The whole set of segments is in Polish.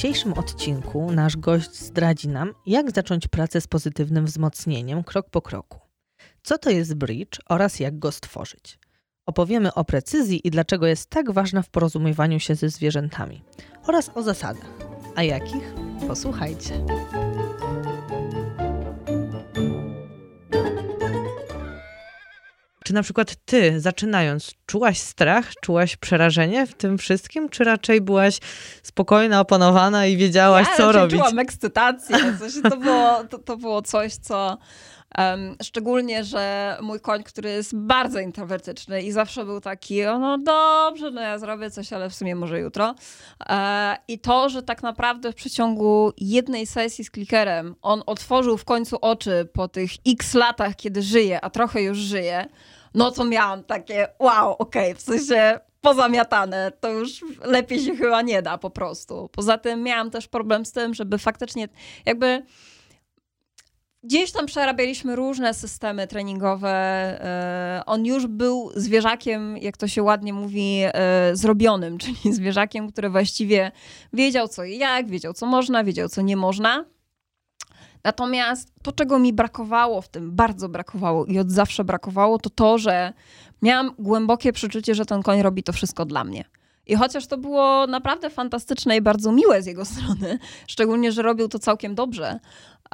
dzisiejszym odcinku nasz gość zdradzi nam, jak zacząć pracę z pozytywnym wzmocnieniem krok po kroku. Co to jest bridge oraz jak go stworzyć. Opowiemy o precyzji i dlaczego jest tak ważna w porozumiewaniu się ze zwierzętami oraz o zasadach. A jakich? Posłuchajcie. Czy na przykład ty, zaczynając, czułaś strach, czułaś przerażenie w tym wszystkim, czy raczej byłaś spokojna, opanowana i wiedziałaś, ja co robić? czułam ekscytację. Coś, to, było, to, to było coś, co Um, szczególnie, że mój koń, który jest bardzo introwertyczny i zawsze był taki, o, no dobrze, no ja zrobię coś, ale w sumie może jutro. E, I to, że tak naprawdę w przeciągu jednej sesji z klikerem on otworzył w końcu oczy po tych x latach, kiedy żyje, a trochę już żyje, no to miałam takie wow, okej, okay, w sensie pozamiatane, to już lepiej się chyba nie da po prostu. Poza tym miałam też problem z tym, żeby faktycznie jakby Gdzieś tam przerabialiśmy różne systemy treningowe. E, on już był zwierzakiem, jak to się ładnie mówi, e, zrobionym, czyli zwierzakiem, który właściwie wiedział co i jak, wiedział co można, wiedział co nie można. Natomiast to, czego mi brakowało w tym, bardzo brakowało i od zawsze brakowało, to to, że miałam głębokie przeczucie, że ten koń robi to wszystko dla mnie. I chociaż to było naprawdę fantastyczne i bardzo miłe z jego strony, szczególnie, że robił to całkiem dobrze,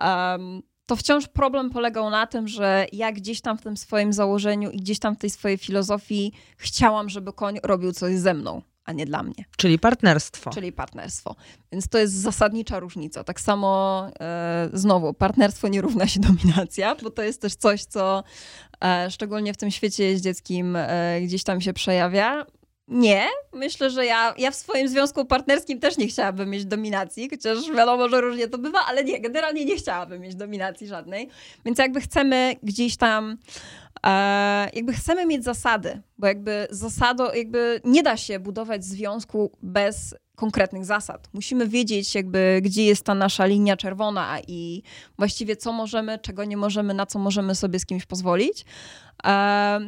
um, to wciąż problem polegał na tym, że ja gdzieś tam w tym swoim założeniu i gdzieś tam w tej swojej filozofii chciałam, żeby koń robił coś ze mną, a nie dla mnie. Czyli partnerstwo. Czyli partnerstwo. Więc to jest zasadnicza różnica. Tak samo e, znowu, partnerstwo nie równa się dominacja, bo to jest też coś, co e, szczególnie w tym świecie jeździeckim e, gdzieś tam się przejawia. Nie, myślę, że ja, ja w swoim związku partnerskim też nie chciałabym mieć dominacji, chociaż wiadomo, że różnie to bywa, ale nie, generalnie nie chciałabym mieć dominacji żadnej. Więc jakby chcemy gdzieś tam, jakby chcemy mieć zasady, bo jakby zasado, jakby nie da się budować związku bez konkretnych zasad. Musimy wiedzieć jakby, gdzie jest ta nasza linia czerwona i właściwie co możemy, czego nie możemy, na co możemy sobie z kimś pozwolić. E,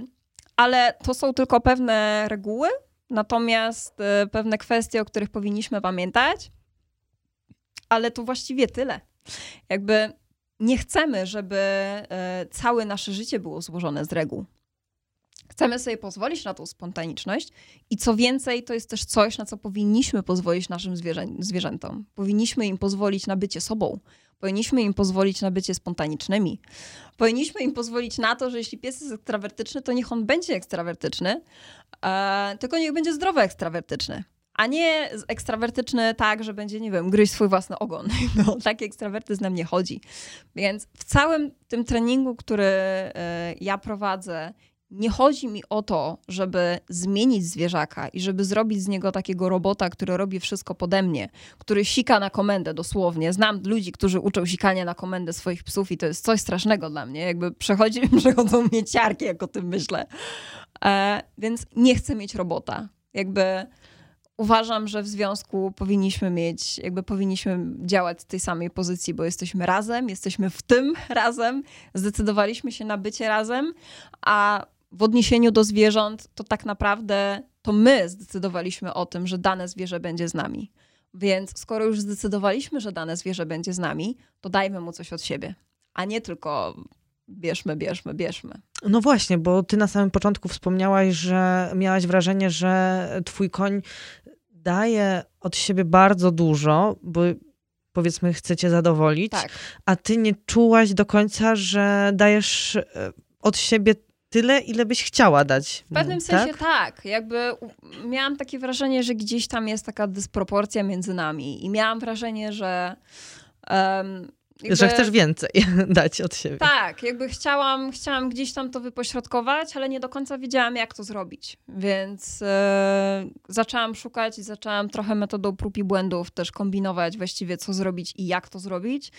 ale to są tylko pewne reguły, Natomiast e, pewne kwestie, o których powinniśmy pamiętać, ale to właściwie tyle. Jakby nie chcemy, żeby e, całe nasze życie było złożone z reguł. Chcemy sobie pozwolić na tą spontaniczność i co więcej, to jest też coś, na co powinniśmy pozwolić naszym zwierzę zwierzętom. Powinniśmy im pozwolić na bycie sobą. Powinniśmy im pozwolić na bycie spontanicznymi. Powinniśmy im pozwolić na to, że jeśli pies jest ekstrawertyczny, to niech on będzie ekstrawertyczny, e, tylko niech będzie zdrowo ekstrawertyczny. A nie ekstrawertyczny tak, że będzie, nie wiem, gryźć swój własny ogon. No, taki ekstrawertyzm nam nie chodzi. Więc w całym tym treningu, który e, ja prowadzę nie chodzi mi o to, żeby zmienić zwierzaka i żeby zrobić z niego takiego robota, który robi wszystko pode mnie, który sika na komendę dosłownie. Znam ludzi, którzy uczą sikania na komendę swoich psów i to jest coś strasznego dla mnie. Jakby przechodzi, przechodzą mnie ciarki, jak o tym myślę. E, więc nie chcę mieć robota. Jakby uważam, że w związku powinniśmy mieć, jakby powinniśmy działać z tej samej pozycji, bo jesteśmy razem, jesteśmy w tym razem, zdecydowaliśmy się na bycie razem, a w odniesieniu do zwierząt, to tak naprawdę to my zdecydowaliśmy o tym, że dane zwierzę będzie z nami. Więc skoro już zdecydowaliśmy, że dane zwierzę będzie z nami, to dajmy mu coś od siebie, a nie tylko bierzmy, bierzmy, bierzmy. No właśnie, bo ty na samym początku wspomniałaś, że miałaś wrażenie, że twój koń daje od siebie bardzo dużo, bo powiedzmy chcecie zadowolić, tak. a ty nie czułaś do końca, że dajesz e, od siebie tyle, ile byś chciała dać. W pewnym tak? sensie tak. Jakby miałam takie wrażenie, że gdzieś tam jest taka dysproporcja między nami i miałam wrażenie, że um, jakby, że chcesz więcej dać od siebie. Tak, jakby chciałam, chciałam gdzieś tam to wypośrodkować, ale nie do końca wiedziałam, jak to zrobić. Więc e, zaczęłam szukać i zaczęłam trochę metodą prób i błędów też kombinować właściwie, co zrobić i jak to zrobić.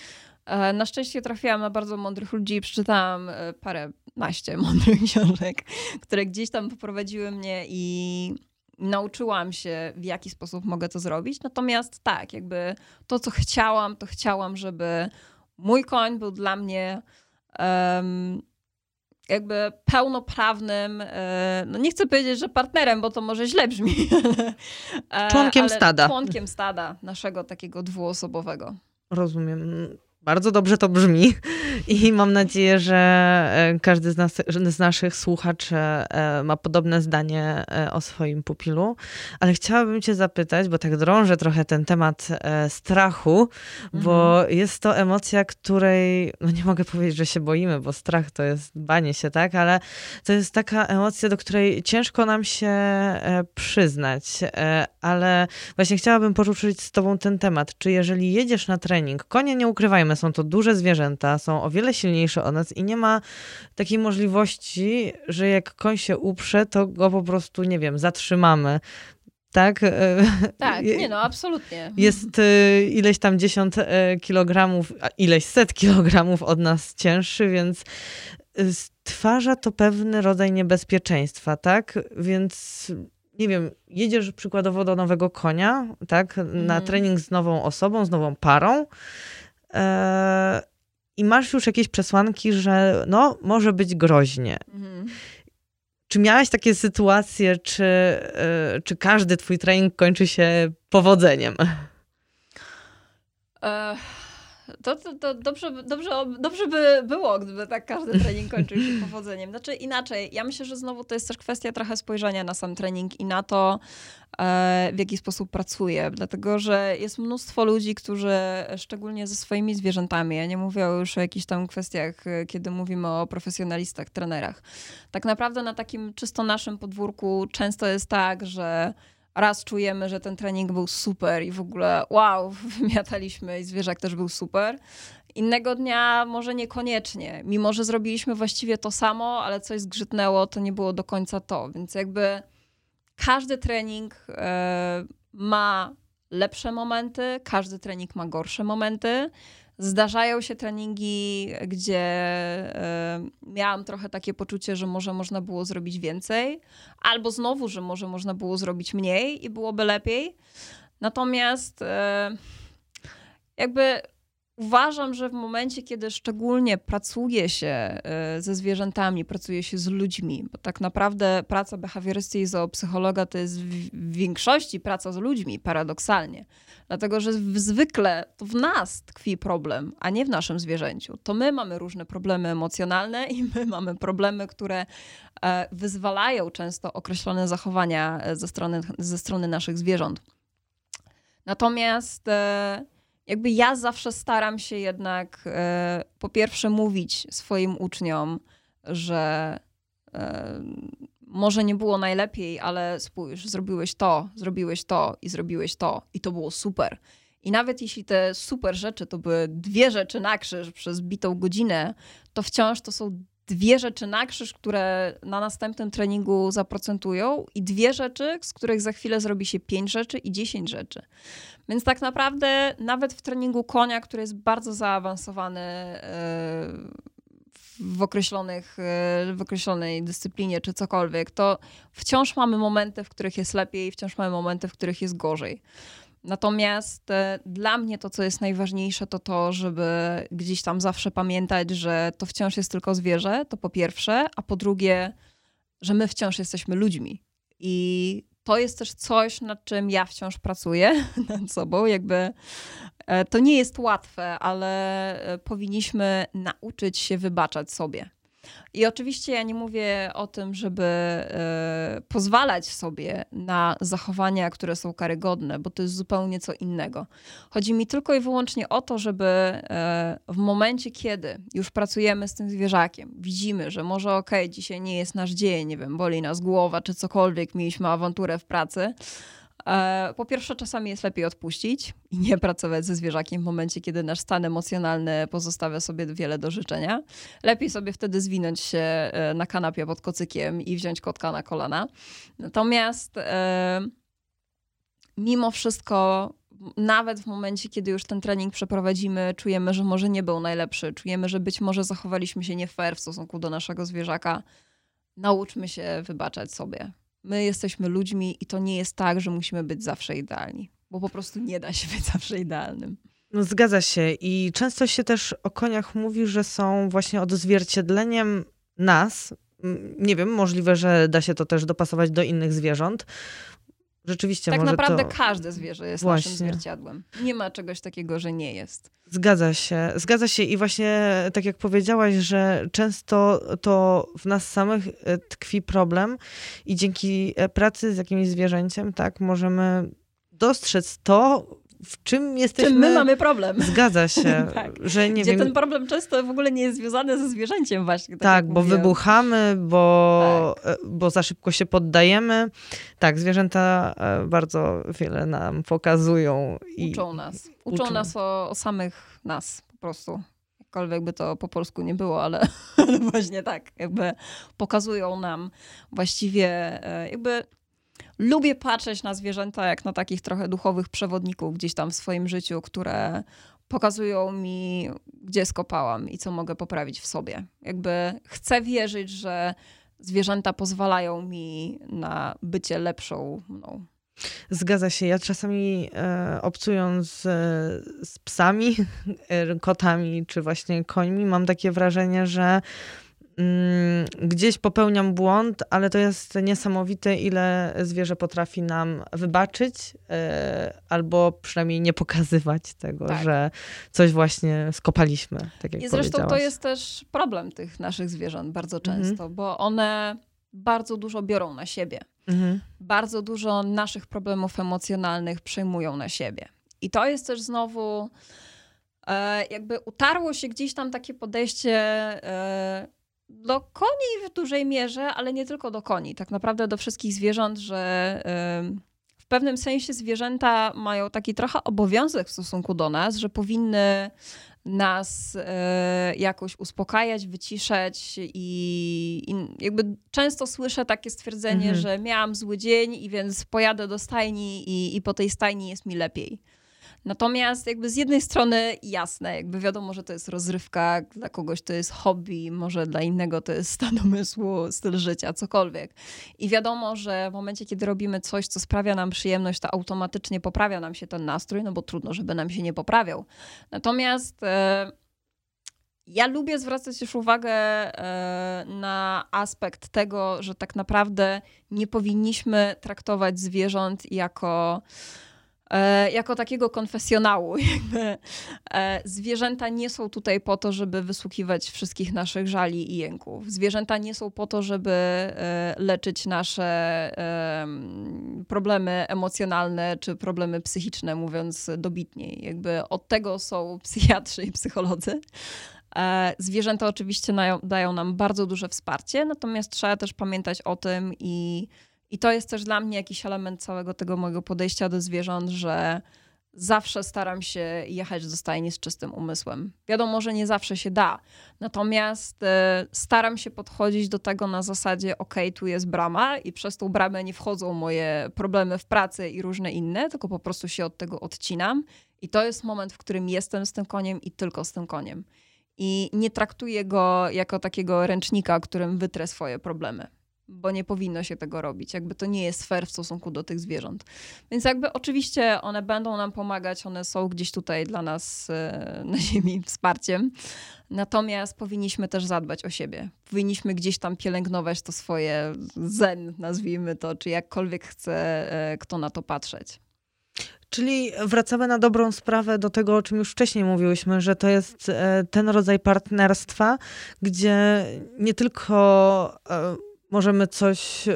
E, na szczęście trafiłam na bardzo mądrych ludzi i przeczytałam e, parę naście mądrych książek, które gdzieś tam poprowadziły mnie i nauczyłam się, w jaki sposób mogę to zrobić. Natomiast tak, jakby to, co chciałam, to chciałam, żeby mój koń był dla mnie um, jakby pełnoprawnym, e, no nie chcę powiedzieć, że partnerem, bo to może źle brzmi. Członkiem stada. Członkiem stada naszego takiego dwuosobowego. Rozumiem. Bardzo dobrze to brzmi i mam nadzieję, że e, każdy z, nas, z, naszych słuchaczy e, ma podobne zdanie e, o swoim pupilu. Ale chciałabym Cię zapytać, bo tak drążę trochę ten temat strachu, mhm. bo jest to emocja, której, no nie mogę powiedzieć, że się boimy, bo strach to jest banie się, tak? Ale to jest taka emocja, do której ciężko nam się przyznać. Ale właśnie chciałabym poruszyć z Tobą ten temat. Czy jeżeli jedziesz na trening, konie nie ukrywajmy, są to duże zwierzęta, są o wiele silniejsze od nas i nie ma takiej możliwości, że jak koń się uprze, to go po prostu, nie wiem, zatrzymamy. Tak? Tak, nie no, absolutnie. Jest e, ileś tam dziesiąt e, kilogramów, ileś set kilogramów od nas cięższy, więc e, stwarza to pewny rodzaj niebezpieczeństwa, tak? Więc nie wiem, jedziesz przykładowo do nowego konia, tak? Na mm. trening z nową osobą, z nową parą E, i masz już jakieś przesłanki, że no, może być groźnie. Mhm. Czy miałaś takie sytuacje, czy, e, czy każdy twój trening kończy się powodzeniem? To, to, to, dobrze, dobrze, dobrze by było, gdyby tak każdy trening kończył się powodzeniem. Znaczy inaczej, ja myślę, że znowu to jest też kwestia trochę spojrzenia na sam trening i na to, e, w jaki sposób pracuje. Dlatego, że jest mnóstwo ludzi, którzy szczególnie ze swoimi zwierzętami, ja nie mówię już o jakichś tam kwestiach, e, kiedy mówimy o profesjonalistach, trenerach. Tak naprawdę na takim czysto naszym podwórku często jest tak, że raz czujemy, że ten trening był super i w ogóle wow, wymiataliśmy i zwierzak też był super. Innego dnia może niekoniecznie. Mimo, że zrobiliśmy właściwie to samo, ale coś zgrzytnęło, to nie było do końca to. Więc jakby każdy trening e, ma lepsze momenty, każdy trening ma gorsze momenty. Zdarzają się treningi, gdzie y, miałam trochę takie poczucie, że może można było zrobić więcej, albo znowu, że może można było zrobić mniej i byłoby lepiej. Natomiast y, jakby uważam, że w momencie, kiedy szczególnie pracuje się ze zwierzętami, pracuje się z ludźmi, bo tak naprawdę praca behawiorysty i zoopsychologa to jest w większości praca z ludźmi, paradoksalnie. Dlatego, że zwykle to w nas tkwi problem, a nie w naszym zwierzęciu. To my mamy różne problemy emocjonalne i my mamy problemy, które e, wyzwalają często określone zachowania e, ze strony, ze strony naszych zwierząt. Natomiast e, jakby ja zawsze staram się jednak po pierwsze mówić swoim uczniom, że może nie było najlepiej, ale spójrz, zrobiłeś to, zrobiłeś to i zrobiłeś to i to było super. I nawet jeśli te super rzeczy to były dwie rzeczy na krzyż przez bitą godzinę, to wciąż to są dwie rzeczy na krzyż, które na następnym treningu zaprocentują i dwie rzeczy, z których za chwilę zrobi się pięć rzeczy i dziesięć rzeczy. Więc tak naprawdę nawet w treningu konia, który jest bardzo zaawansowany, yy, w, określonych, e, w określonej dyscyplinie czy cokolwiek, to wciąż mamy momenty, w których jest lepiej, wciąż mamy momenty, w których jest gorzej. Natomiast e, dla mnie to, co jest najważniejsze, to to, żeby gdzieś tam zawsze pamiętać, że to wciąż jest tylko zwierzę, to po pierwsze, a po drugie, że my wciąż jesteśmy ludźmi. I to jest też coś, nad czym ja wciąż pracuję nad sobą. Jakby e, to nie jest łatwe, ale e, powinniśmy nauczyć się wybaczać sobie. I oczywiście ja nie mówię o tym, żeby e, pozwalać sobie na zachowania, które są karygodne, bo to jest zupełnie co innego. Chodzi mi tylko i wyłącznie o to, żeby e, w momencie, kiedy już pracujemy z tym zwierzakiem, widzimy, że może okej, okay, dzisiaj nie jest nasz dzień, nie wiem, boli nas głowa czy cokolwiek, mieliśmy awanturę w pracy, po pierwsze, czasami jest lepiej odpuścić i nie pracować ze zwierzakiem w momencie, kiedy nasz stan emocjonalny pozostawia sobie wiele do życzenia. Lepiej sobie wtedy zwinąć się e, na kanapie pod kocykiem i wziąć kotka na kolana. Natomiast e, mimo wszystko, nawet w momencie, kiedy już ten trening przeprowadzimy, czujemy, że może nie był najlepszy, czujemy, że być może zachowaliśmy się nie fair w stosunku do naszego zwierzaka, nauczmy się wybaczać sobie my jesteśmy ludźmi i to nie jest tak, że musimy być zawsze idealni, bo po prostu nie da się być zawsze idealnym. No, zgadza się i często się też o koniach mówi, że są właśnie odzwierciedleniem nas, nie wiem, możliwe, że da się to też dopasować do innych zwierząt. Rzeczywiście tak naprawdę to... każde zwierzę jest Właśnie. naszym zwierciadłem. Nie ma czegoś takiego, że nie jest. Zgadza się, zgadza się i właśnie tak jak powiedziałaś, że często to w nas samych e, tkwi problem i dzięki e, pracy z jakimś zwierzęciem, tak, możemy dostrzec to, w czym jesteśmy... Czym my mamy problem. Zgadza się, tak. że nie Gdzie wiem... ten problem często w ogóle nie jest związany ze zwierzęciem właśnie. Tak, tak bo wybuchamy, bo, Tak. e, bo za szybko się poddajemy. Tak, zwierzęta e, bardzo wiele nam pokazują. I Uczą nas. Uczą, uczą. nas o, o samych nas po prostu. Jakkolwiek by to po polsku nie było, ale, ale właśnie tak. Jakby pokazują nam właściwie e, jakby lubię patrzeć na zwierzęta jak na takich trochę duchowych przewodników gdzieś tam w swoim życiu, które pokazują mi, gdzie skopałam i co mogę poprawić w sobie. Jakby chcę wierzyć, że zwierzęta pozwalają mi na bycie lepszą mną. Zgadza się. Ja czasami e, obcując z, z psami, e, kotami czy właśnie końmi, mam takie wrażenie, że gdzieś popełniam błąd, ale to jest niesamowite, ile zwierzę potrafi nam wybaczyć e, albo przynajmniej nie pokazywać tego, Tak. że coś właśnie skopaliśmy. Tak jak I zresztą to jest też problem tych naszych zwierząt bardzo Mhm. często, bo one bardzo dużo biorą na siebie. Mhm. Bardzo dużo naszych problemów emocjonalnych przejmują na siebie. I to jest też znowu, e, jakby utarło się gdzieś tam takie podejście e, do koni w dużej mierze, ale nie tylko do koni, tak naprawdę do wszystkich zwierząt, że w pewnym sensie zwierzęta mają taki trochę obowiązek w stosunku do nas, że powinny nas e, jakoś uspokajać, wyciszać i, i jakby często słyszę takie stwierdzenie, Mhm. że miałam zły dzień i więc pojadę do stajni i, i po tej stajni jest mi lepiej. Natomiast jakby z jednej strony jasne, jakby wiadomo, że to jest rozrywka, dla kogoś to jest hobby, może dla innego to jest stan umysłu, styl życia, cokolwiek. I wiadomo, że w momencie, kiedy robimy coś, co sprawia nam przyjemność, to automatycznie poprawia nam się ten nastrój, no bo trudno, żeby nam się nie poprawiał. Natomiast e, ja lubię zwracać też uwagę e, na aspekt tego, że tak naprawdę nie powinniśmy traktować zwierząt jako jako takiego konfesjonału. E, zwierzęta nie są tutaj po to, żeby wysłuchiwać wszystkich naszych żali i jęków. Zwierzęta nie są po to, żeby e, leczyć nasze em, problemy emocjonalne czy problemy psychiczne, mówiąc dobitniej. Jakby od tego są psychiatrzy i psycholodzy. E, Zwierzęta oczywiście dają nam bardzo duże wsparcie, natomiast trzeba też pamiętać o tym i, i to jest też dla mnie jakiś element całego tego mojego podejścia do zwierząt, że zawsze staram się jechać do stajni z czystym umysłem. Wiadomo, że nie zawsze się da, natomiast e, staram się podchodzić do tego na zasadzie, ok, tu jest brama i przez tą bramę nie wchodzą moje problemy w pracy i różne inne, tylko po prostu się od tego odcinam. I to jest moment, w którym jestem z tym koniem i tylko z tym koniem. I nie traktuję go jako takiego ręcznika, którym wytrę swoje problemy, bo nie powinno się tego robić. Jakby to nie jest fair w stosunku do tych zwierząt. Więc jakby oczywiście one będą nam pomagać, one są gdzieś tutaj dla nas e, na ziemi wsparciem. Natomiast powinniśmy też zadbać o siebie. Powinniśmy gdzieś tam pielęgnować to swoje zen, nazwijmy to, czy jakkolwiek chce e, kto na to patrzeć. Czyli wracamy na dobrą sprawę do tego, o czym już wcześniej mówiłyśmy, że to jest e, ten rodzaj partnerstwa, gdzie nie tylko e, możemy coś e,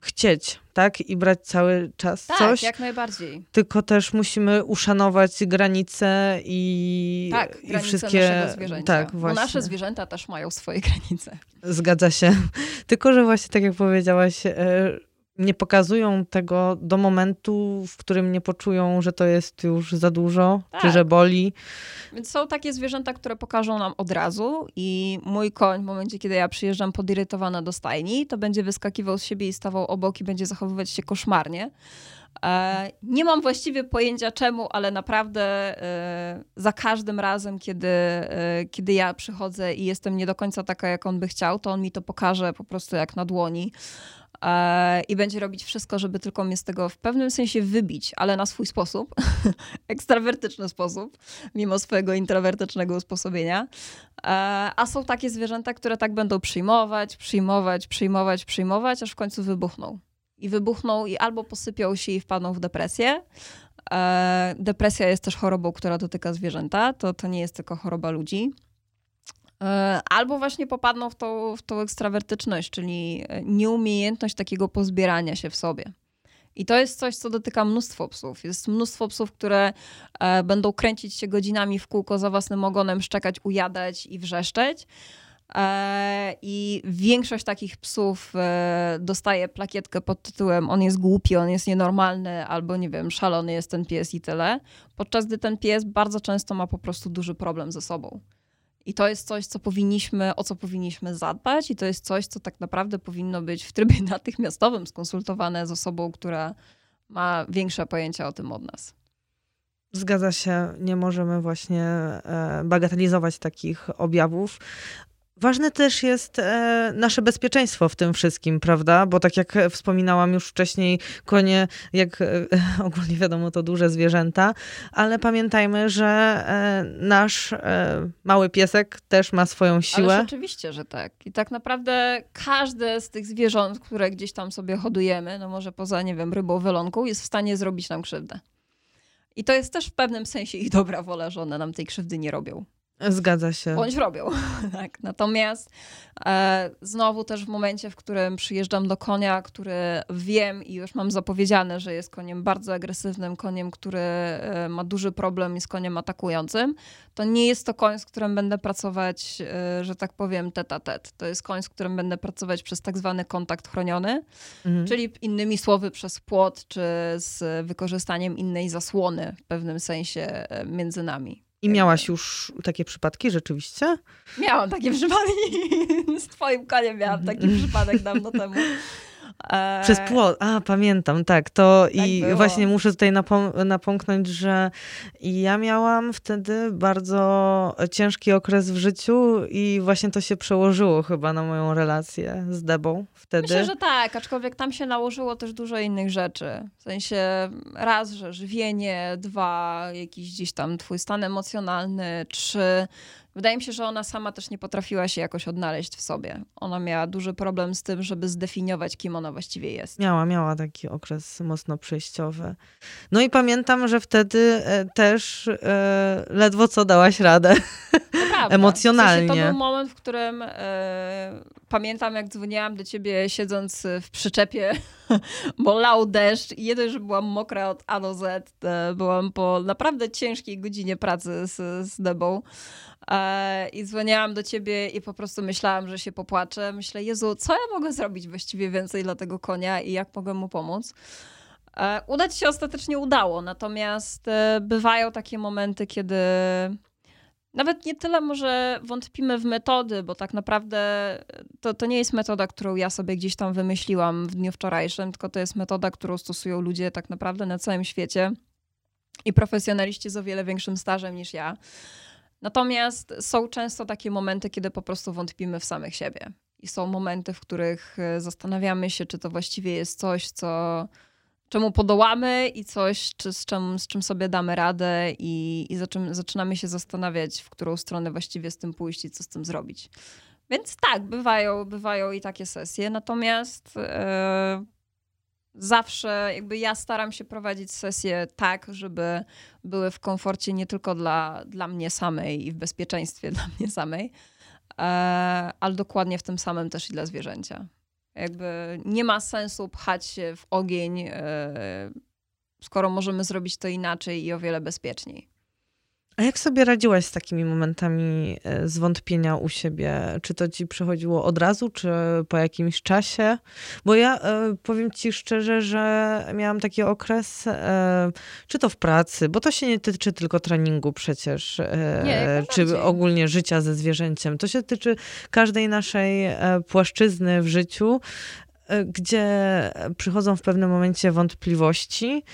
chcieć, tak, i brać cały czas Tak, coś, jak najbardziej. tylko też musimy uszanować granice i, Tak, i granice wszystkie. naszego zwierzęcia. Tak, Bo właśnie. nasze zwierzęta też mają swoje granice. Zgadza się. Tylko, że właśnie tak jak powiedziałaś, e, nie pokazują tego do momentu, w którym nie poczują, że to jest już za dużo, czy Tak. że boli. Więc są takie zwierzęta, które pokażą nam od razu i mój koń w momencie, kiedy ja przyjeżdżam podirytowana do stajni, to będzie wyskakiwał z siebie i stawał obok i będzie zachowywać się koszmarnie. E, nie mam właściwie pojęcia czemu, ale naprawdę e, za każdym razem, kiedy, e, kiedy ja przychodzę i jestem nie do końca taka, jak on by chciał, to on mi to pokaże po prostu jak na dłoni. E, i będzie robić wszystko, żeby tylko mnie z tego w pewnym sensie wybić, ale na swój sposób, ekstrawertyczny sposób, mimo swojego introwertycznego usposobienia. E, a są takie zwierzęta, które tak będą przyjmować, przyjmować, przyjmować, przyjmować, aż w końcu wybuchną. I wybuchną i albo posypią się i wpadną w depresję, E, depresja jest też chorobą, która dotyka zwierzęta, to, to nie jest tylko choroba ludzi. E, albo właśnie popadną w tą, w tą ekstrawertyczność, czyli nieumiejętność takiego pozbierania się w sobie. I to jest coś, co dotyka mnóstwo psów. Jest mnóstwo psów, które e, będą kręcić się godzinami w kółko za własnym ogonem, szczekać, ujadać i wrzeszczeć. E, I większość takich psów e, dostaje plakietkę pod tytułem on jest głupi, on jest nienormalny, albo nie wiem, szalony jest ten pies i tyle. Podczas gdy ten pies bardzo często ma po prostu duży problem ze sobą. I to jest coś, co powinniśmy, o co powinniśmy zadbać, i to jest coś, co tak naprawdę powinno być w trybie natychmiastowym skonsultowane z osobą, która ma większe pojęcia o tym od nas. Zgadza się, nie możemy właśnie e, bagatelizować takich objawów. Ważne też jest e, nasze bezpieczeństwo w tym wszystkim, prawda? Bo tak jak wspominałam już wcześniej, konie, jak e, ogólnie wiadomo, to duże zwierzęta, ale pamiętajmy, że e, nasz e, mały piesek też ma swoją siłę. Ale oczywiście, że tak. I tak naprawdę każde z tych zwierząt, które gdzieś tam sobie hodujemy, no może poza, nie wiem, rybą, wylonką, jest w stanie zrobić nam krzywdę. I to jest też w pewnym sensie ich dobra wola, że one nam tej krzywdy nie robią. Zgadza się. Bądź robią. tak. Natomiast e, znowu też w momencie, w którym przyjeżdżam do konia, który wiem i już mam zapowiedziane, że jest koniem bardzo agresywnym, koniem, który e, ma duży problem i z koniem atakującym, to nie jest to koń, z którym będę pracować, e, że tak powiem, tet a tet. To jest koń, z którym będę pracować przez tak zwany kontakt chroniony, mhm. czyli innymi słowy przez płot, czy z wykorzystaniem innej zasłony w pewnym sensie e, między nami. I miałaś już takie przypadki rzeczywiście? Miałam takie przypadki. Z twoim koniem miałam taki przypadek dawno temu. E, Przez płot, a pamiętam, tak. To tak i było. właśnie muszę tutaj napom- napomknąć, że ja miałam wtedy bardzo ciężki okres w życiu i właśnie to się przełożyło chyba na moją relację z Debą wtedy. Myślę, że tak, aczkolwiek tam się nałożyło też dużo innych rzeczy. W sensie raz, że żywienie, dwa, jakiś gdzieś tam twój stan emocjonalny, trzy, Wydaje mi się, że ona sama też nie potrafiła się jakoś odnaleźć w sobie. Ona miała duży problem z tym, żeby zdefiniować, kim ona właściwie jest. Miała, miała taki okres mocno przejściowy. No i pamiętam, że wtedy e, też e, ledwo co dałaś radę. Emocjonalnie. W sensie to był moment, w którym e, pamiętam, jak dzwoniłam do ciebie siedząc w przyczepie, bo lał deszcz i jedno, że byłam mokra od A do Z. E, byłam po naprawdę ciężkiej godzinie pracy z, z Debą. E, I dzwoniłam do ciebie i po prostu myślałam, że się popłaczę. Myślę, Jezu, co ja mogę zrobić właściwie więcej dla tego konia i jak mogę mu pomóc? E, udać się ostatecznie udało, natomiast e, bywają takie momenty, kiedy nawet nie tyle może wątpimy w metody, bo tak naprawdę to, to nie jest metoda, którą ja sobie gdzieś tam wymyśliłam w dniu wczorajszym, tylko to jest metoda, którą stosują ludzie tak naprawdę na całym świecie i profesjonaliści z o wiele większym stażem niż ja. Natomiast są często takie momenty, kiedy po prostu wątpimy w samych siebie. I są momenty, w których e, zastanawiamy się, czy to właściwie jest coś, co, czemu podołamy i coś, czy z, czym, z czym sobie damy radę, i, i zaczym, zaczynamy się zastanawiać, w którą stronę właściwie z tym pójść i co z tym zrobić. Więc tak, bywają, bywają i takie sesje. Natomiast yy, zawsze jakby ja staram się prowadzić sesje tak, żeby były w komforcie nie tylko dla, dla mnie samej i w bezpieczeństwie dla mnie samej, e, ale dokładnie w tym samym też i dla zwierzęcia. Jakby nie ma sensu pchać się w ogień, e, skoro możemy zrobić to inaczej i o wiele bezpieczniej. A jak sobie radziłaś z takimi momentami e, zwątpienia u siebie? Czy to ci przychodziło od razu, czy po jakimś czasie? Bo ja e, powiem ci szczerze, że miałam taki okres, e, czy to w pracy, bo to się nie tyczy tylko treningu przecież, nie, czy ogólnie życia ze zwierzęciem. To się tyczy każdej naszej płaszczyzny w życiu gdzie przychodzą w pewnym momencie wątpliwości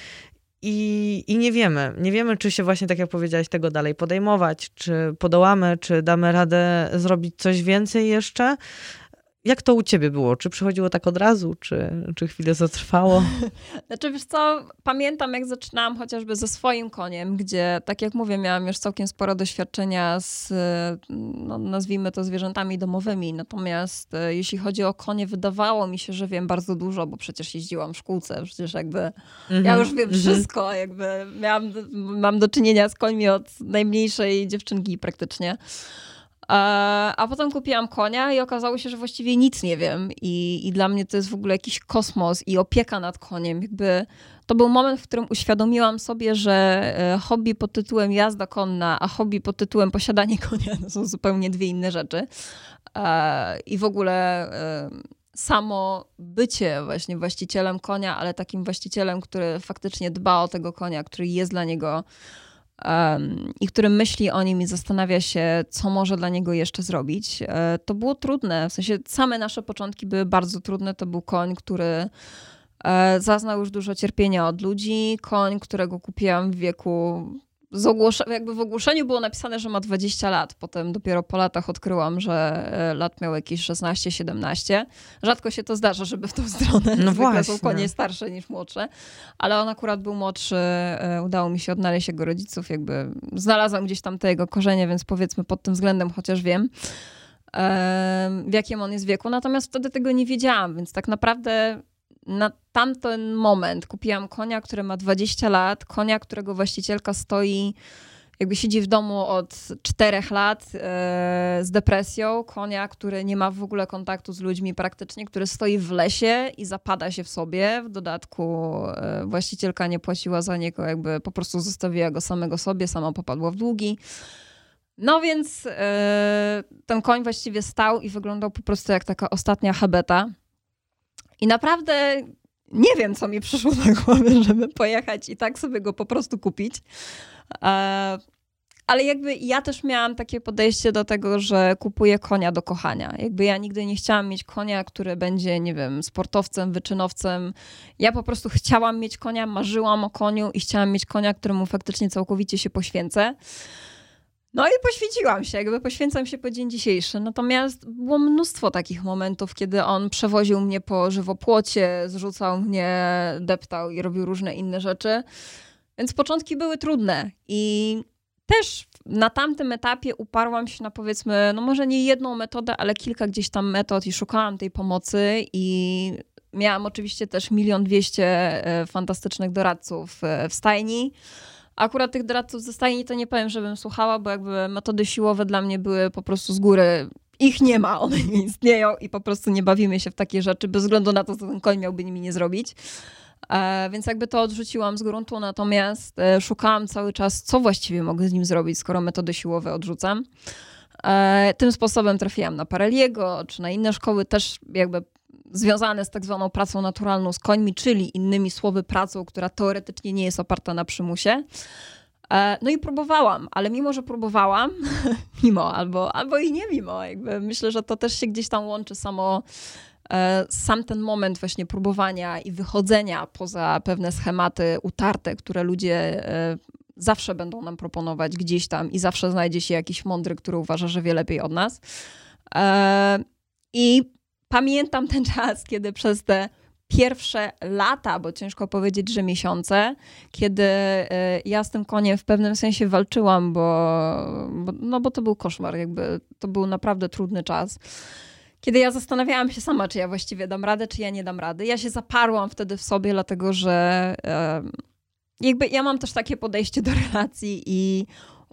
i, I nie wiemy, nie wiemy, czy się właśnie, tak jak powiedziałaś, tego dalej podejmować, czy podołamy, czy damy radę zrobić coś więcej jeszcze. Jak to u ciebie było? Czy przychodziło tak od razu, czy, czy chwilę to trwało? Znaczy, wiesz co, pamiętam jak zaczynałam chociażby ze swoim koniem, gdzie, tak jak mówię, miałam już całkiem sporo doświadczenia z, no, nazwijmy to, zwierzętami domowymi. Natomiast e, jeśli chodzi o konie, wydawało mi się, że wiem bardzo dużo, bo przecież jeździłam w szkółce, przecież jakby -hmm. ja już wiem mm -hmm. wszystko, jakby miałam, mam do czynienia z końmi od najmniejszej dziewczynki praktycznie. A potem kupiłam konia i okazało się, że właściwie nic nie wiem. I, I dla mnie to jest w ogóle jakiś kosmos i opieka nad koniem. Jakby to był moment, w którym uświadomiłam sobie, że e, hobby pod tytułem jazda konna, a hobby pod tytułem posiadanie konia to są zupełnie dwie inne rzeczy. I w ogóle e, samo bycie właśnie właścicielem konia, ale takim właścicielem, który faktycznie dba o tego konia, który jest dla niego um, i który myśli o nim i zastanawia się, co może dla niego jeszcze zrobić, e, to było trudne. W sensie same nasze początki były bardzo trudne. To był koń, który e, zaznał już dużo cierpienia od ludzi. Koń, którego kupiłam w wieku jakby w ogłoszeniu było napisane, że ma 20 lat. Potem dopiero po latach odkryłam, że e, lat miał jakieś 16-17. Rzadko się to zdarza, żeby w tą stronę. No właśnie. są konie starsze niż młodsze. Ale on akurat był młodszy. E, udało mi się odnaleźć jego rodziców. Jakby znalazłam gdzieś tam te jego korzenie, więc powiedzmy pod tym względem chociaż wiem w jakim on jest wieku. Natomiast wtedy tego nie wiedziałam, więc tak naprawdę na tamten moment kupiłam konia, który ma 20 lat, konia, którego właścicielka stoi, jakby siedzi w domu od 4 lat e, z depresją, konia, który nie ma w ogóle kontaktu z ludźmi praktycznie, który stoi w lesie i zapada się w sobie. W dodatku e, właścicielka nie płaciła za niego, jakby po prostu zostawiła go samego sobie, sama popadła w długi. No więc e, ten koń właściwie stał i wyglądał po prostu jak taka ostatnia habeta. I naprawdę nie wiem, co mi przyszło na głowę, żeby pojechać i tak sobie go po prostu kupić. E, ale jakby ja też miałam takie podejście do tego, że kupuję konia do kochania. Jakby ja nigdy nie chciałam mieć konia, który będzie, nie wiem, sportowcem, wyczynowcem. Ja po prostu chciałam mieć konia, marzyłam o koniu i chciałam mieć konia, któremu faktycznie całkowicie się poświęcę. No i poświęciłam się, jakby poświęcam się po dzień dzisiejszy. Natomiast było mnóstwo takich momentów, kiedy on przewoził mnie po żywopłocie, zrzucał mnie, deptał i robił różne inne rzeczy. Więc początki były trudne i też na tamtym etapie uparłam się na powiedzmy, no może nie jedną metodę, ale kilka gdzieś tam metod i szukałam tej pomocy i miałam oczywiście też milion dwieście e, fantastycznych doradców e, w stajni. Akurat tych doradców ze stajni to nie powiem, żebym słuchała, bo jakby metody siłowe dla mnie były po prostu z góry. Ich nie ma, one nie istnieją i po prostu nie bawimy się w takie rzeczy, bez względu na to, co ten koń miałby nimi nie zrobić. E, więc jakby to odrzuciłam z gruntu, natomiast e, szukałam cały czas, co właściwie mogę z nim zrobić, skoro metody siłowe odrzucam. E, tym sposobem trafiłam na Pareliego czy na inne szkoły, też jakby związane z tak zwaną pracą naturalną z końmi, czyli innymi słowy pracą, która teoretycznie nie jest oparta na przymusie. E, no i próbowałam, ale mimo, że próbowałam, mimo albo, albo i nie mimo, jakby myślę, że to też się gdzieś tam łączy samo, e, sam ten moment właśnie próbowania i wychodzenia poza pewne schematy utarte, które ludzie e, zawsze będą nam proponować gdzieś tam i zawsze znajdzie się jakiś mądry, który uważa, że wie lepiej od nas. I pamiętam ten czas, kiedy przez te pierwsze lata, bo ciężko powiedzieć, że miesiące, kiedy e, ja z tym koniem w pewnym sensie walczyłam, bo, bo, no bo to był koszmar, jakby to był naprawdę trudny czas. Kiedy ja zastanawiałam się sama, czy ja właściwie dam radę, czy ja nie dam rady. Ja się zaparłam wtedy w sobie, dlatego że jakby ja mam też takie podejście do relacji i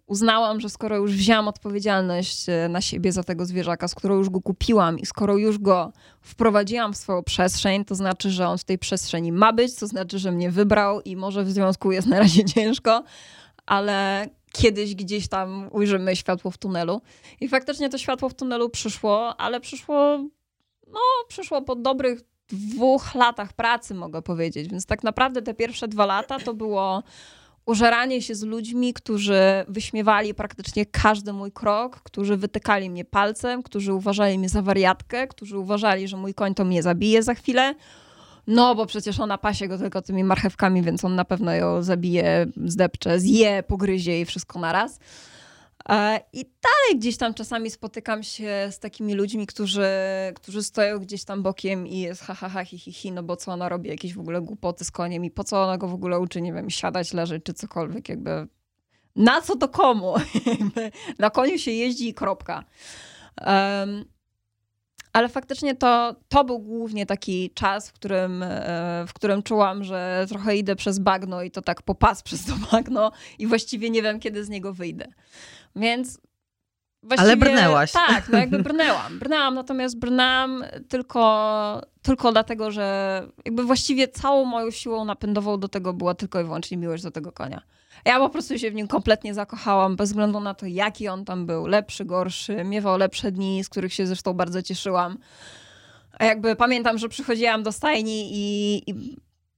uznałam, że skoro już wzięłam odpowiedzialność e, na siebie za tego zwierzaka, skoro już go kupiłam i skoro już go wprowadziłam w swoją przestrzeń, to znaczy, że on w tej przestrzeni ma być, to znaczy, że mnie wybrał i może w związku jest na razie ciężko, ale kiedyś gdzieś tam ujrzymy światło w tunelu. I faktycznie to światło w tunelu przyszło, ale przyszło, no, przyszło po dobrych dwóch latach pracy, mogę powiedzieć. Więc tak naprawdę te pierwsze dwa lata to było użeranie się z ludźmi, którzy wyśmiewali praktycznie każdy mój krok, którzy wytykali mnie palcem, którzy uważali mnie za wariatkę, którzy uważali, że mój koń to mnie zabije za chwilę. No, bo przecież ona pasie go tylko tymi marchewkami, więc on na pewno ją zabije, zdepcze, zje, pogryzie i wszystko naraz. E, I dalej gdzieś tam czasami spotykam się z takimi ludźmi, którzy, którzy stoją gdzieś tam bokiem i jest ha, ha, ha, hi, hi, hi, no bo co ona robi, jakieś w ogóle głupoty z koniem i po co ona go w ogóle uczy, nie wiem, siadać, leżeć czy cokolwiek, jakby na co to komu? na koniu się jeździ i kropka. Um, ale faktycznie to, to był głównie taki czas, w którym, e, w którym czułam, że trochę idę przez bagno i to tak popas przez to bagno i właściwie nie wiem, kiedy z niego wyjdę. Więc Właściwie, Ale brnęłaś. Tak, no jakby brnęłam. Brnęłam, natomiast brnęłam tylko, tylko dlatego, że jakby właściwie całą moją siłą napędową do tego była tylko i wyłącznie miłość do tego konia. Ja po prostu się w nim kompletnie zakochałam, bez względu na to, jaki on tam był. Lepszy, gorszy, miewał lepsze dni, z których się zresztą bardzo cieszyłam. A jakby pamiętam, że przychodziłam do stajni i, i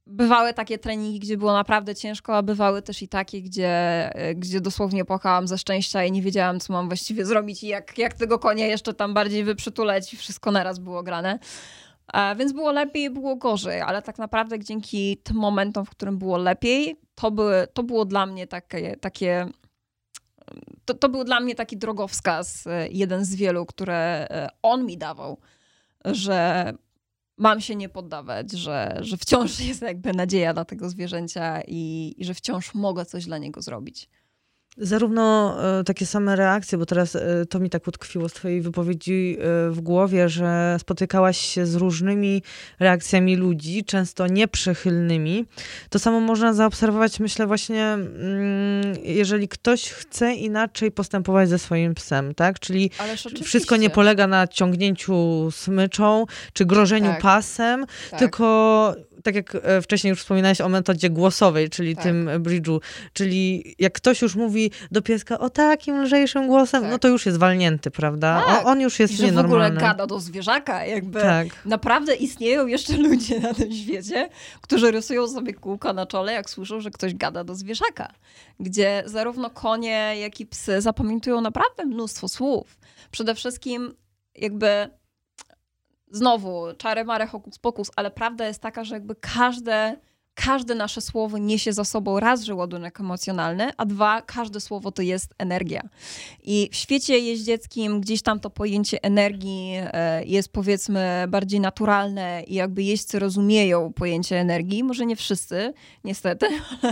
bywały takie treningi, gdzie było naprawdę ciężko, a bywały też i takie, gdzie, gdzie dosłownie płakałam ze szczęścia i nie wiedziałam, co mam właściwie zrobić i jak, jak tego konia jeszcze tam bardziej wyprzytuleć i wszystko naraz było grane. A więc było lepiej, było gorzej, ale tak naprawdę dzięki tym momentom, w którym było lepiej, to, były, to było dla mnie takie, takie to, to był dla mnie taki drogowskaz, e, jeden z wielu, które e, on mi dawał, że mam się nie poddawać, że, że wciąż jest jakby nadzieja dla tego zwierzęcia i, i że wciąż mogę coś dla niego zrobić. Zarówno e, takie same reakcje, bo teraz e, to mi tak utkwiło z twojej wypowiedzi e, w głowie, że spotykałaś się z różnymi reakcjami ludzi, często nieprzychylnymi. To samo można zaobserwować, myślę właśnie, mm, jeżeli ktoś chce inaczej postępować ze swoim psem, tak? Czyli wszystko nie polega na ciągnięciu smyczą, czy grożeniu tak. pasem, tak. tylko tak jak e, wcześniej już wspominałeś o metodzie głosowej, czyli tak. tym bridge'u, czyli jak ktoś już mówi do pieska o takim lżejszym głosem, tak. no to już jest walnięty, prawda? Tak. on już jest I że nienormalny. w ogóle gada do zwierzaka, jakby tak. naprawdę istnieją jeszcze ludzie na tym świecie, którzy rysują sobie kółko na czole, jak słyszą, że ktoś gada do zwierzaka, gdzie zarówno konie, jak i psy zapamiętują naprawdę mnóstwo słów. Przede wszystkim jakby znowu czary mare hokus pokus, ale prawda jest taka, że jakby każde każde nasze słowo niesie za sobą raz, że ładunek emocjonalny, a dwa, każde słowo to jest energia. I w świecie jeździeckim gdzieś tam to pojęcie energii e, jest powiedzmy bardziej naturalne i jakby jeźdźcy rozumieją pojęcie energii. Może nie wszyscy, niestety,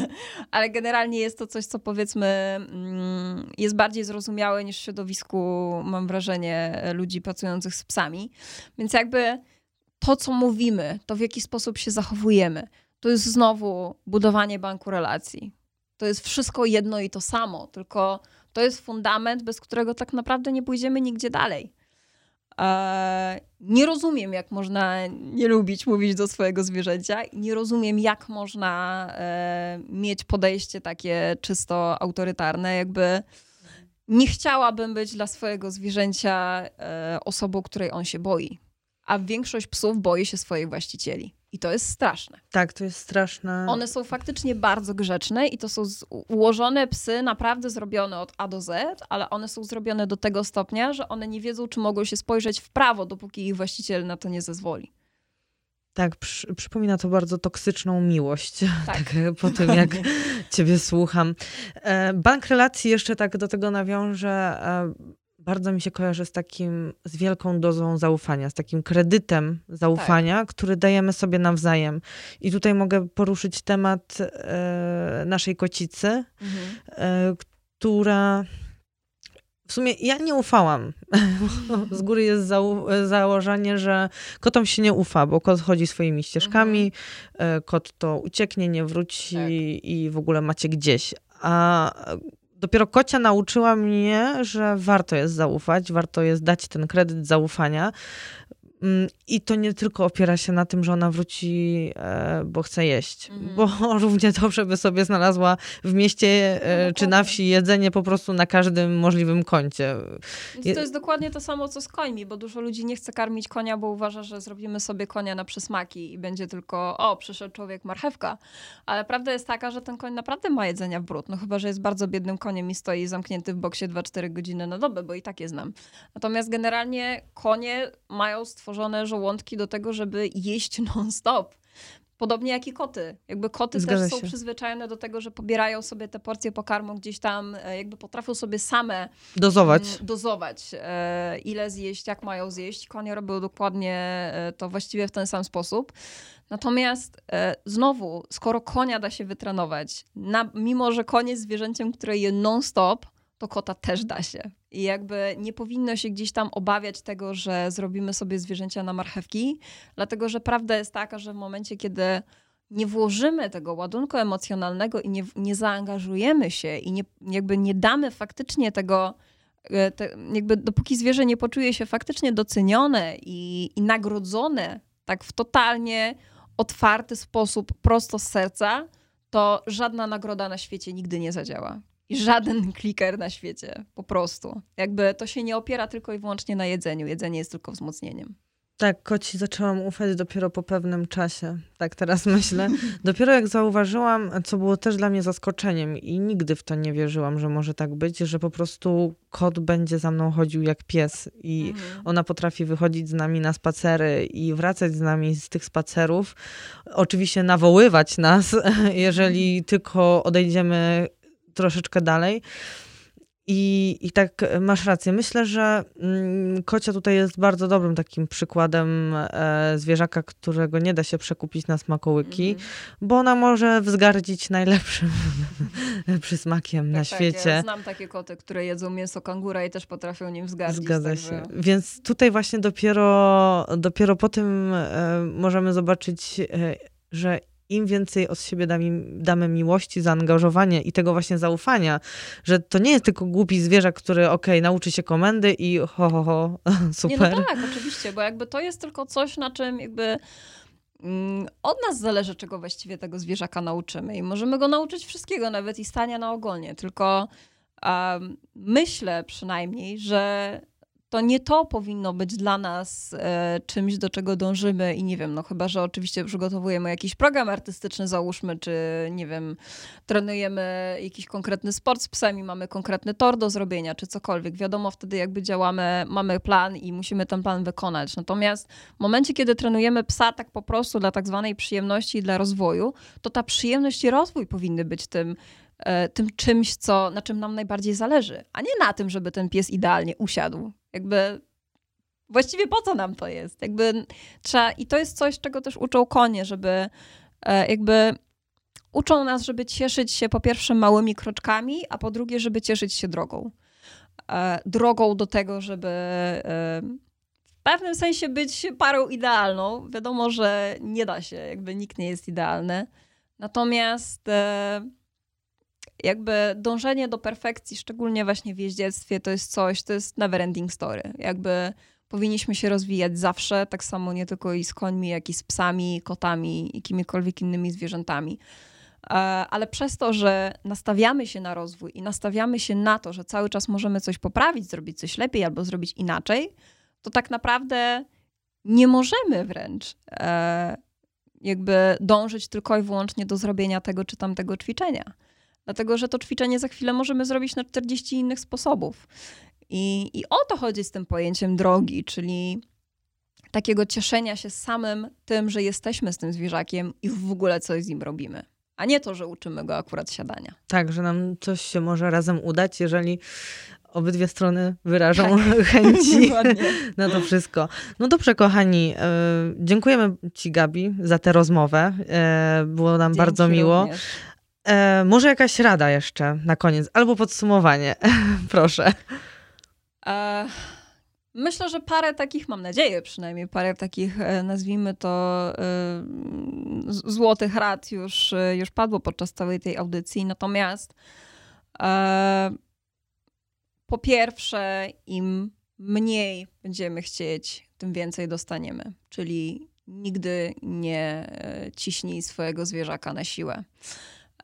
ale generalnie jest to coś, co powiedzmy mm, jest bardziej zrozumiałe niż w środowisku, mam wrażenie, ludzi pracujących z psami. Więc jakby to, co mówimy, to w jaki sposób się zachowujemy, to jest znowu budowanie banku relacji. To jest wszystko jedno i to samo, tylko to jest fundament, bez którego tak naprawdę nie pójdziemy nigdzie dalej. Eee, nie rozumiem, jak można nie lubić mówić do swojego zwierzęcia, nie rozumiem, jak można e, mieć podejście takie czysto autorytarne, jakby nie chciałabym być dla swojego zwierzęcia e, osobą, której on się boi. A większość psów boi się swoich właścicieli. I to jest straszne. Tak, to jest straszne. One są faktycznie bardzo grzeczne i to są ułożone psy, naprawdę zrobione od A do Z, ale one są zrobione do tego stopnia, że one nie wiedzą, czy mogą się spojrzeć w prawo, dopóki ich właściciel na to nie zezwoli. Tak, przy, przypomina to bardzo toksyczną miłość, tak. tak po tym jak ciebie słucham. E, bank relacji jeszcze tak do tego nawiążę e, bardzo mi się kojarzy z takim, z wielką dozą zaufania, z takim kredytem zaufania, tak. który dajemy sobie nawzajem. I tutaj mogę poruszyć temat e, naszej kocicy, mhm. e, która w sumie ja nie ufałam. Z góry jest założenie, że kotom się nie ufa, bo kot chodzi swoimi ścieżkami, mhm. E, kot to ucieknie, nie wróci tak. i w ogóle macie gdzieś. A dopiero kocia nauczyła mnie, że warto jest zaufać, warto jest dać ten kredyt zaufania, I to nie tylko opiera się na tym, że ona wróci, e, bo chce jeść, mhm. bo równie dobrze by sobie znalazła w mieście e, no, czy na wsi jedzenie po prostu na każdym możliwym kącie. Więc to jest dokładnie to samo, co z końmi, bo dużo ludzi nie chce karmić konia, bo uważa, że zrobimy sobie konia na przysmaki i będzie tylko, o, przyszedł człowiek, marchewka. Ale prawda jest taka, że ten koń naprawdę ma jedzenia w brud, no chyba, że jest bardzo biednym koniem i stoi zamknięty w boksie 2-4 godziny na dobę, bo i tak je znam. Natomiast generalnie konie mają stworzone stworzone żołądki do tego, żeby jeść non-stop. Podobnie jak i koty. Jakby koty Zgadza też są się. przyzwyczajone do tego, że pobierają sobie te porcje pokarmu gdzieś tam, e, jakby potrafią sobie same Dozować. mm, dozować, e, ile zjeść, jak mają zjeść. Konie robią dokładnie e, to właściwie w ten sam sposób. Natomiast e, znowu, skoro konia da się wytrenować, na, mimo że koń jest zwierzęciem, które je non-stop, to kota też da się. I jakby nie powinno się gdzieś tam obawiać tego, że zrobimy sobie zwierzęcia na marchewki, dlatego że prawda jest taka, że w momencie, kiedy nie włożymy tego ładunku emocjonalnego i nie, nie zaangażujemy się i nie, jakby nie damy faktycznie tego, e, te, jakby dopóki zwierzę nie poczuje się faktycznie docenione i, i nagrodzone tak w totalnie otwarty sposób, prosto z serca, to żadna nagroda na świecie nigdy nie zadziała. I żaden kliker na świecie, po prostu. Jakby to się nie opiera tylko i wyłącznie na jedzeniu. Jedzenie jest tylko wzmocnieniem. Tak, koci zaczęłam ufać dopiero po pewnym czasie. Tak teraz myślę. Dopiero jak zauważyłam, co było też dla mnie zaskoczeniem i nigdy w to nie wierzyłam, że może tak być, że po prostu kot będzie za mną chodził jak pies i Mhm. ona potrafi wychodzić z nami na spacery i wracać z nami z tych spacerów. Oczywiście nawoływać nas, jeżeli tylko odejdziemy troszeczkę dalej. I, I tak e, masz rację. Myślę, że mm, kocia tutaj jest bardzo dobrym takim przykładem e, zwierzaka, którego nie da się przekupić na smakołyki, Mhm. bo ona może wzgardzić najlepszym przysmakiem na Tak, tak, świecie. Ja znam takie koty, które jedzą mięso kangura i też potrafią nim wzgardzić. Zgadza także... się. Więc tutaj właśnie dopiero, dopiero po tym e, możemy zobaczyć, że im więcej od siebie damy, damy miłości, zaangażowania i tego właśnie zaufania, że to nie jest tylko głupi zwierzak, który okej, nauczy się komendy i ho, ho, ho, super. Nie, no tak, oczywiście, bo jakby to jest tylko coś, na czym jakby mm, od nas zależy, czego właściwie tego zwierzaka nauczymy. I możemy go nauczyć wszystkiego, nawet i stania na ogonie. Tylko em, myślę przynajmniej, że to nie to powinno być dla nas e, czymś, do czego dążymy i nie wiem, no chyba, że oczywiście przygotowujemy jakiś program artystyczny, załóżmy, czy nie wiem, trenujemy jakiś konkretny sport z psem i mamy konkretny tor do zrobienia, czy cokolwiek. Wiadomo wtedy jakby działamy, mamy plan i musimy ten plan wykonać. Natomiast w momencie, kiedy trenujemy psa tak po prostu dla tak zwanej przyjemności i dla rozwoju, to ta przyjemność i rozwój powinny być tym, e, tym czymś, co, na czym nam najbardziej zależy, a nie na tym, żeby ten pies idealnie usiadł. Jakby właściwie po co nam to jest? Jakby trzeba, i to jest coś, czego też uczą konie, żeby e, jakby uczą nas, żeby cieszyć się po pierwsze małymi kroczkami, a po drugie, żeby cieszyć się drogą. E, drogą do tego, żeby e, w pewnym sensie być parą idealną. Wiadomo, że nie da się, jakby nikt nie jest idealny. Natomiast jakby dążenie do perfekcji, szczególnie właśnie w jeździectwie, to jest coś, to jest never ending story. Jakby powinniśmy się rozwijać zawsze, tak samo nie tylko i z końmi, jak i z psami, kotami i kimiekolwiek innymi zwierzętami. E, Ale przez to, że nastawiamy się na rozwój i nastawiamy się na to, że cały czas możemy coś poprawić, zrobić coś lepiej albo zrobić inaczej, to tak naprawdę nie możemy wręcz e, jakby dążyć tylko i wyłącznie do zrobienia tego czy tamtego ćwiczenia. Dlatego, że to ćwiczenie za chwilę możemy zrobić na 40 innych sposobów. I, I o to chodzi z tym pojęciem drogi, czyli takiego cieszenia się samym tym, że jesteśmy z tym zwierzakiem i w ogóle coś z nim robimy. A nie to, że uczymy go akurat siadania. Tak, że nam coś się może razem udać, jeżeli obydwie strony wyrażą chęci Dokładnie. na to wszystko. No dobrze, kochani, e, dziękujemy Ci, Gabi, za tę rozmowę. E, było nam bardzo Dzięki miło. również. E, może jakaś rada jeszcze na koniec, albo podsumowanie. Proszę. E, Myślę, że parę takich, mam nadzieję przynajmniej, parę takich, e, nazwijmy to, e, złotych rad już, e, już padło podczas całej tej audycji. Natomiast po pierwsze, im mniej będziemy chcieć, tym więcej dostaniemy. Czyli nigdy nie ciśnij swojego zwierzaka na siłę.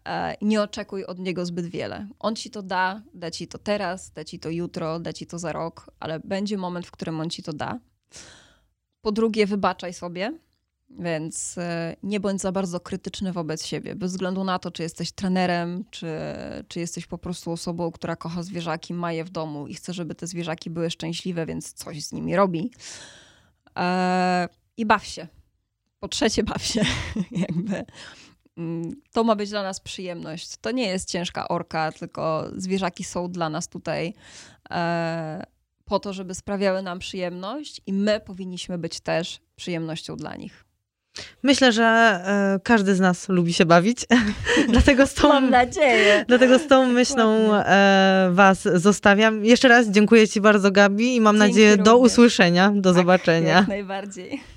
E, Nie oczekuj od niego zbyt wiele. On ci to da, da ci to teraz, da ci to jutro, da ci to za rok, ale będzie moment, w którym on ci to da. Po drugie, wybaczaj sobie, więc e, nie bądź za bardzo krytyczny wobec siebie, bez względu na to, czy jesteś trenerem, czy, czy jesteś po prostu osobą, która kocha zwierzaki, ma je w domu i chce, żeby te zwierzaki były szczęśliwe, więc coś z nimi robi. E, I baw się. po trzecie baw się, jakby. Mm, to ma być dla nas przyjemność. To nie jest ciężka orka, tylko zwierzaki są dla nas tutaj e, po to, żeby sprawiały nam przyjemność i my powinniśmy być też przyjemnością dla nich. Myślę, że e, każdy z nas lubi się bawić. dlatego z tą, Mam nadzieję. Dlatego z tą myślą e, Was zostawiam. Jeszcze raz dziękuję Ci bardzo, Gabi, i mam Dzięki nadzieję do również. usłyszenia, do Tak, zobaczenia. Jak najbardziej.